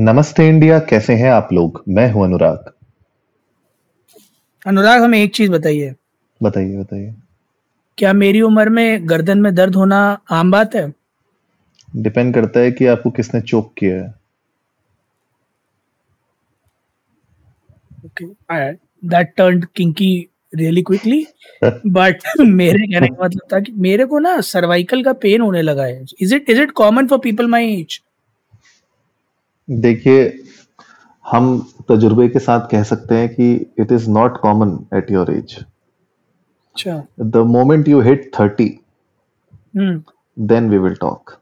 नमस्ते इंडिया कैसे हैं आप लोग? मैं हूँ अनुराग। अनुराग हमें एक चीज़ बताइए। बताइए बताइए। क्या मेरी उम्र में गर्दन में दर्द होना आम बात है? डिपेंड करता है कि आपको किसने चोक किया है। That turned kinky really quickly. But मेरे कहने का मतलब था कि मेरे को ना सर्वाइकल का पेन होने लगा है। Is it is it common for people my age देखिए हम तजुर्बे के साथ कह सकते हैं कि it is not common at your age अच्छा। The moment you hit thirty then we will talk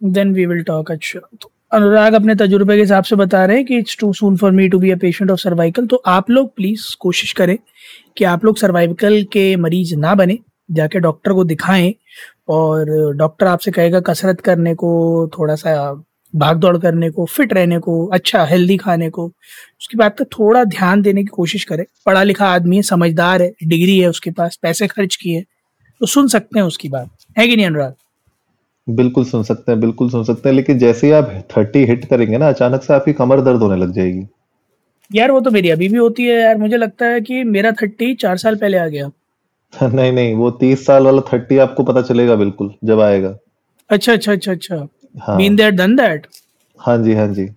then we will talk अच्छा। तो अनुराग अपने तजुर्बे के हिसाब से बता रहे हैं कि it's too soon for me to be a patient of cervical तो आप लोग प्लीज़ कोशिश करें कि आप लोग सर्वाइकल के मरीज़ ना बने जाके डॉक्टर को दिखाएँ और डॉक्टर आपसे कहेगा कसरत करने को थोड़ा सा भाग दौड़ करने को फिट रहने को अच्छा हेल्दी खाने को उसकी बात का थोड़ा ध्यान देने की कोशिश करें। पढ़ा लिखा आदमी है समझदार है डिग्री है उसके पास पैसे खर्च किए तो सुन सकते हैं उसकी बात। है कि नहीं अनुराग? बिल्कुल सुन सकते हैं बिल्कुल सुन सकते हैं लेकिन जैसे ही आप थर्टी हिट करेंगे ना अचानक से आपकी कमर दर्द होने लग जाएगी। यार वो तो मेरी अभी भी होती है यार मुझे लगता है कि मेरा थर्टी चार साल पहले आ गया। नहीं नहीं वो तीस साल वाला थर्टी आपको पता चलेगा बिल्कुल जब आएगा। अच्छा अच्छा अच्छा अच्छा। बीन देयर डन दैट हाँ जी हाँ जी।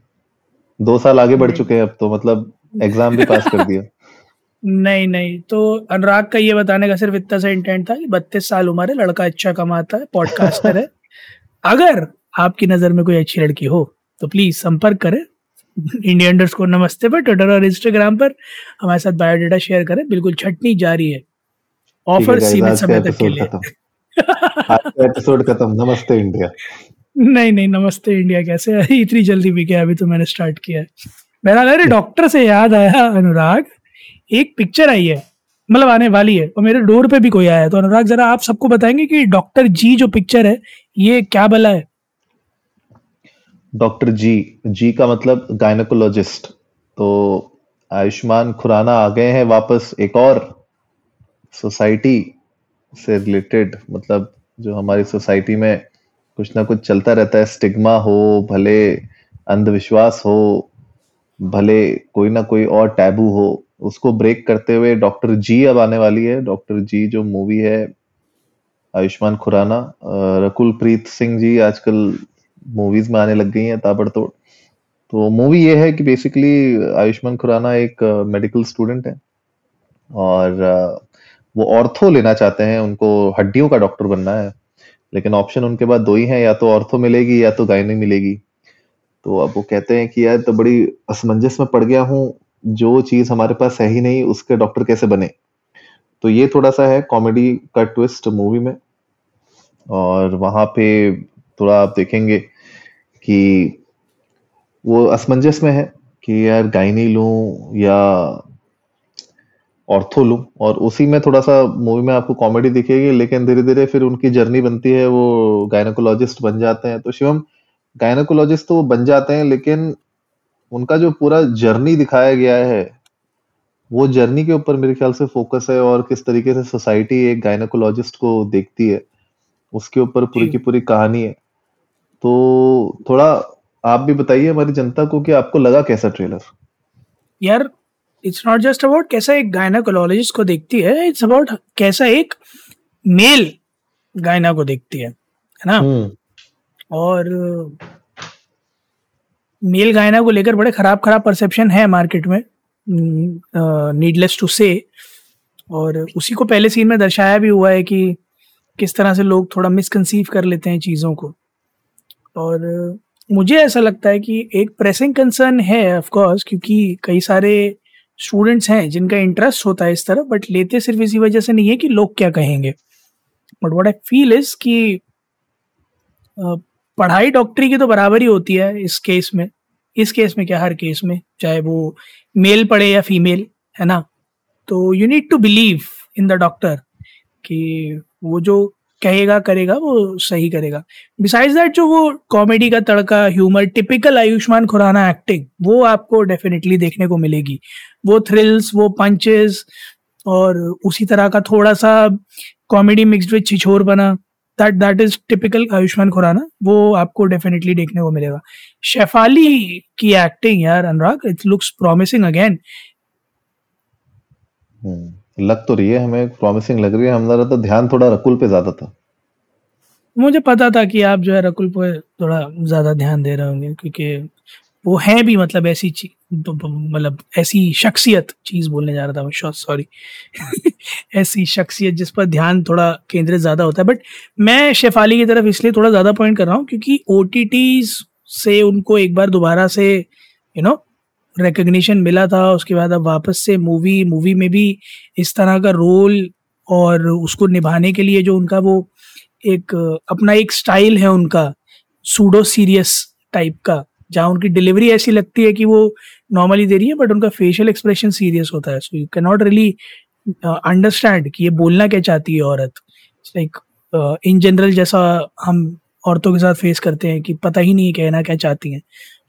दो साल आगे बढ़ चुके हैं अब तो मतलब एग्ज़ाम भी पास कर दिया। नहीं नहीं तो अनुराग का ये बताने का सिर्फ़ इतना सा इंटेंट था कि बत्तीस साल उम्र है लड़का अच्छा कमाता है पॉडकास्टर है। अगर आपकी नज़र में कोई अच्छी लड़की हो तो प्लीज़ संपर्क करें। इंडिया अंडर्स को नमस्ते पर ट्विटर और इंस्टाग्राम पर हमारे साथ बायोडाटा शेयर करें। बिल्कुल छटनी जारी है। ऑफ़र सीमित समय तक के लिए। एपिसोड खत्म। नमस्ते इंडिया नहीं नहीं, नमस्ते इंडिया, कैसे इतनी जल्दी भी गया अभी तो मैंने स्टार्ट किया है। मेरा अरे डॉक्टर से याद आया, अनुराग। एक पिक्चर आई है मतलब आने वाली है, और मेरे डोर पे भी कोई आया है। तो अनुराग, जरा आप सबको बताएँगे कि डॉक्टर जी जो पिक्चर है, ये क्या बला है? डॉक्टर जी जी का मतलब गायनकोलॉजिस्ट तो आयुष्मान खुराना आ गए हैं वापस, एक और सोसाइटी से रिलेटेड मतलब जो हमारी सोसाइटी में कुछ ना कुछ चलता रहता है स्टिग्मा हो, भले अंधविश्वास हो, भले कोई ना कोई और टैबू हो, उसको ब्रेक करते हुए डॉक्टर जी अब आने वाली है। डॉक्टर जी जो मूवी है, आयुष्मान खुराना रकुल प्रीत सिंह जी आजकल मूवीज़ में आने लग गई हैं ताबड़तोड़। तो मूवी ये है कि बेसिकली आयुष्मान खुराना एक मेडिकल स्टूडेंट है और वो ऑर्थो लेना चाहते हैं, उनको हड्डियों का डॉक्टर बनना है। लेकिन ऑप्शन उनके पास दो ही हैं, या तो ऑर्थो मिलेगी, या तो गायनी मिलेगी। तो अब वो कहते हैं कि यार तो बड़ी असमंजस में पड़ गया हूँ, जो चीज़ हमारे पास है ही नहीं, उसके डॉक्टर कैसे बने? तो ये थोड़ा सा है कॉमेडी का ट्विस्ट मूवी में। और वहाँ पे थोड़ा आप देखेंगे कि वो असमंजस में है कि यार गायनी लूँ, या ऑर्थो लूँ और उसी में थोड़ा सा मूवी में आपको कॉमेडी दिखेगी लेकिन धीरे धीरे फिर उनकी जर्नी बनती है वो गायनकोलॉजिस्ट बन जाते हैं। तो शिवम गायनकोलॉजिस्ट तो बन जाते हैं लेकिन उनका जो पूरा जर्नी दिखाया गया है वो जर्नी के ऊपर मेरे ख्याल से फोकस है और किस तरीके से सोसाइटी एक गायनकोलॉजिस्ट को देखती है उसके ऊपर पूरी की पूरी कहानी है। तो थोड़ा आप भी बताइए हमारी जनता को कि आपको लगा कैसा ट्रेलर यार इट्स नॉट जस्ट अबाउट कैसा एक गायनाकोलॉजिस्ट को देखती है इट्स अबाउट कैसा एक मेल गायना को देखती है है ना? हम्म। और मेल गायना को लेकर बड़े खराब खराब परसेप्शन है मार्केट में नीडलेस टू से और उसी को पहले सीन में दर्शाया भी हुआ है कि किस तरह से लोग थोड़ा मिसकंसीव कर लेते हैं चीज़ों को। और मुझे ऐसा लगता है कि एक प्रेसिंग कंसर्न है ऑफ़ कोर्स क्योंकि कई सारे स्टूडेंट्स हैं, जिनका इंटरेस्ट होता है इस तरह बट लेते सिर्फ़ इसी वजह से नहीं है कि लोग क्या कहेंगे। But what I feel is कि पढ़ाई डॉक्टरी की तो बराबर ही होती है इस केस में। इस केस में क्या, हर केस में, चाहे वो मेल पढ़े या फीमेल है ना? तो you need to believe in the doctor कि वो जो कहेगा, करेगा, वो सही करेगा। बिसाइड्स दैट जो वो कॉमेडी का तड़का humour typical Ayushmann Khurrana acting वो आपको डेफिनेटली देखने को मिलेगी। वो थ्रिल्स वो पंचेस और उसी तरह का थोड़ा सा कॉमेडी मिक्सड विद छिछोर बना that that is typical Ayushmann Khurrana वो आपको डेफिनेटली देखने को मिलेगा। शेफाली की एक्टिंग यार, Anurag it looks promising again लग तो रही है, हमें प्रॉमिसिंग लग रही है हमारा तो ध्यान थोड़ा रकुल पे ज़्यादा था। मुझे पता था कि आप जो है रकुल पे थोड़ा ज़्यादा ध्यान दे रहे होंगे, क्योंकि वो है भी मतलब ऐसी मतलब ऐसी शख्सियत, चीज़ बोलने जा रहा था सॉरी ऐसी शख्सियत जिस पर ध्यान थोड़ा केंद्रित ज़्यादा होता है। बट मैं शेफाली की तरफ़ इसलिए थोड़ा ज़्यादा पॉइंट कर रहा हूँ, क्योंकि ओ से उनको एक बार दोबारा से यू नो रिकग्निशन मिला था, उसके बाद अब वापस से मूवी मूवी में भी इस तरह का रोल और उसको निभाने के लिए जो उनका वो एक, अपना एक स्टाइल है उनका सूडो सीरियस टाइप का, जहाँ उनकी डिलीवरी ऐसी लगती है कि वो नॉर्मली दे रही है बट उनका फेशियल एक्सप्रेशन सीरियस होता है। So you can not really understand कि ये बोलना क्या चाहती है औरत। लाइक इन जनरल जैसा हम औरतों के साथ फेस करते हैं कि पता ही नहीं कहना क्या चाहती हैं।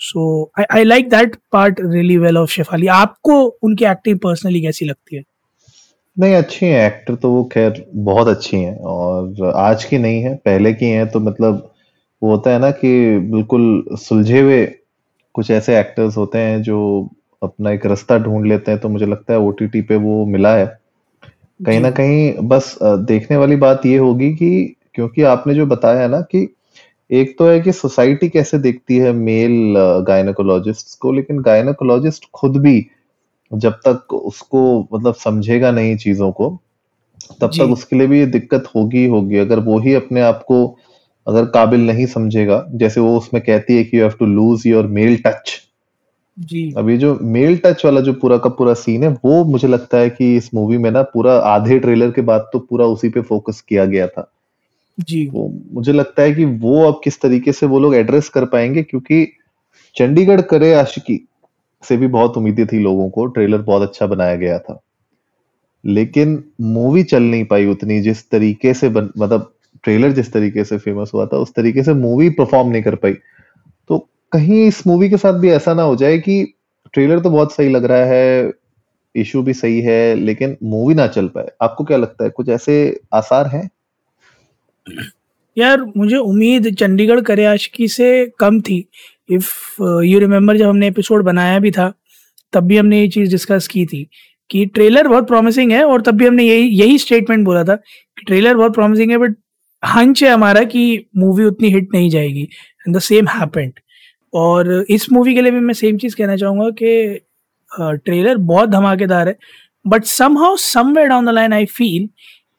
So I like that part really well of Shefali आपको उनकी एक्टिंग पर्सनली कैसी लगती है? नहीं अच्छी है एक्टर तो वो खैर बहुत अच्छी हैं और आज की नहीं है पहले की हैं तो मतलब वो होता है ना कि बिल्कुल सुलझे हुए कुछ ऐसे एक्टर्स होते हैं जो अपना एक रास्ता ढूंढ लेते हैं तो मुझे लगता है ओटीटी पे वो मिला है। कहीं ना कहीं बस देखने वाली बात ये होगी कि क्योंकि आपने जो बताया है ना कि एक तो है कि सोसाइटी कैसे देखती है मेल गायनकोलॉजिस्ट को लेकिन गायनकोलॉजिस्ट खुद भी जब तक उसको मतलब समझेगा नहीं चीज़ों को तब तक उसके लिए भी ये दिक्कत होगी होगी। अगर वो ही अपने आप को अगर काबिल नहीं समझेगा जैसे वो उसमें कहती है कि you have to lose your male touch जी। अभी जो मेल टच वाला जो पूरा का पूरा सीन है वो मुझे लगता है कि इस मूवी में ना पूरा आधे ट्रेलर के बाद तो पूरा उसी पे फोकस किया गया था। जी। वो मुझे लगता है कि वो अब किस तरीके से वो लोग एड्रेस कर पाएँगे क्योंकि चंडीगढ़ करे आशिकी से भी बहुत उम्मीदें थी लोगों को ट्रेलर बहुत अच्छा बनाया गया था। लेकिन मूवी चल नहीं पाई उतनी जिस तरीके से बन, मतलब ट्रेलर जिस तरीके से फ़ेमस हुआ था उस तरीके से मूवी परफॉर्म नहीं कर पाई। तो कहीं इस मूवी के साथ भी ऐसा ना हो जाए कि ट्रेलर तो बहुत सही लग रहा है इशू भी सही है लेकिन मूवी ना चल पाए। आपको क्या लगता है कुछ ऐसे आसार हैं? यार, मुझे उम्मीद चंडीगढ़ करे आशिकी से कम थी। इफ़ यू रिमेम्बर जब हमने एपिसोड बनाया भी था, तब भी हमने ये चीज़ डिस्कस की थी कि ट्रेलर बहुत प्रॉमिसिंग है और तब भी हमने यही यही स्टेटमेंट बोला था कि ट्रेलर बहुत प्रॉमिसिंग है बट हंच है हमारा कि मूवी उतनी हिट नहीं जाएगी। एंड द सेम हैपेंड और इस मूवी के लिए भी मैं सेम चीज़ कहना चाहूँगा कि ट्रेलर बहुत धमाकेदार है but somehow somewhere down the line I feel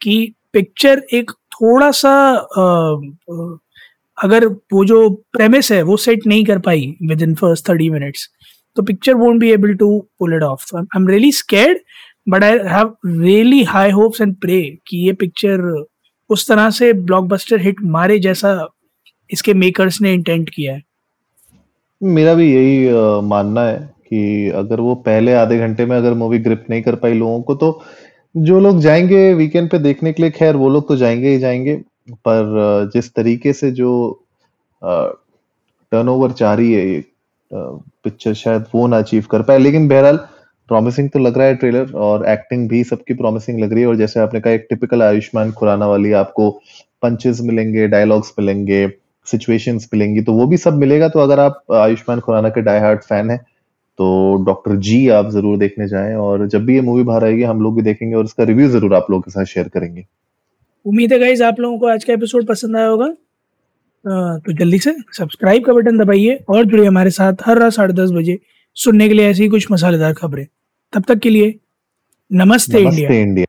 कि पिक्चर एक थोड़ा सा अगर वो जो प्रेमिस है वो सेट नहीं कर पाई within first thirty minutes तो picture won't be able to pull it off I am really scared but I have really high hopes and pray कि ये पिक्चर उस तरह से ब्लॉकबस्टर हिट मारे जैसा इसके मेकर्स ने इंटेंट किया है। मेरा भी यही आ, मानना है कि अगर वो पहले आधे घंटे में अगर मूवी ग्रिप नहीं कर पाई लोगों को तो जो लोग जाएँगे वीकेंड पे देखने के लिए, खैर, वो लोग तो जाएँगे ही जाएँगे, पर जिस तरीके से जो टर्नओवर चाह रही है, ये पिक्चर शायद वो ना अचीव कर पाए। लेकिन बहरहाल प्रॉमिसिंग तो लग रहा है ट्रेलर और एक्टिंग भी सबकी प्रॉमिसिंग लग रही है। और जैसे आपने कहा, एक टिपिकल आयुष्मान खुराना वाली आपको पंचेस मिलेंगे डायलॉग्स मिलेंगे सिचुएशंस मिलेंगी तो वो भी सब मिलेगा। तो अगर आप आयुष्मान खुराना के डाई हार्ट फ़ैन है तो डॉक्टर जी आप ज़रूर देखने जाएँ और जब भी ये मूवी बाहर आएगी हम लोग भी देखेंगे और इसका रिव्यू ज़रूर आप लोगों के साथ शेयर करेंगे। उम्मीद है गाइज़ आप लोगों को आज का एपिसोड पसंद आया होगा। तो जल्दी से सब्सक्राइब का बटन दबाइए और जुड़िए हमारे साथ हर रात साढ़े दस बजे सुनने के लिए ऐसी कुछ मसालेदार खबरें। तब तक के लिए नमस्ते, नमस्ते इंडिया, इंडिया।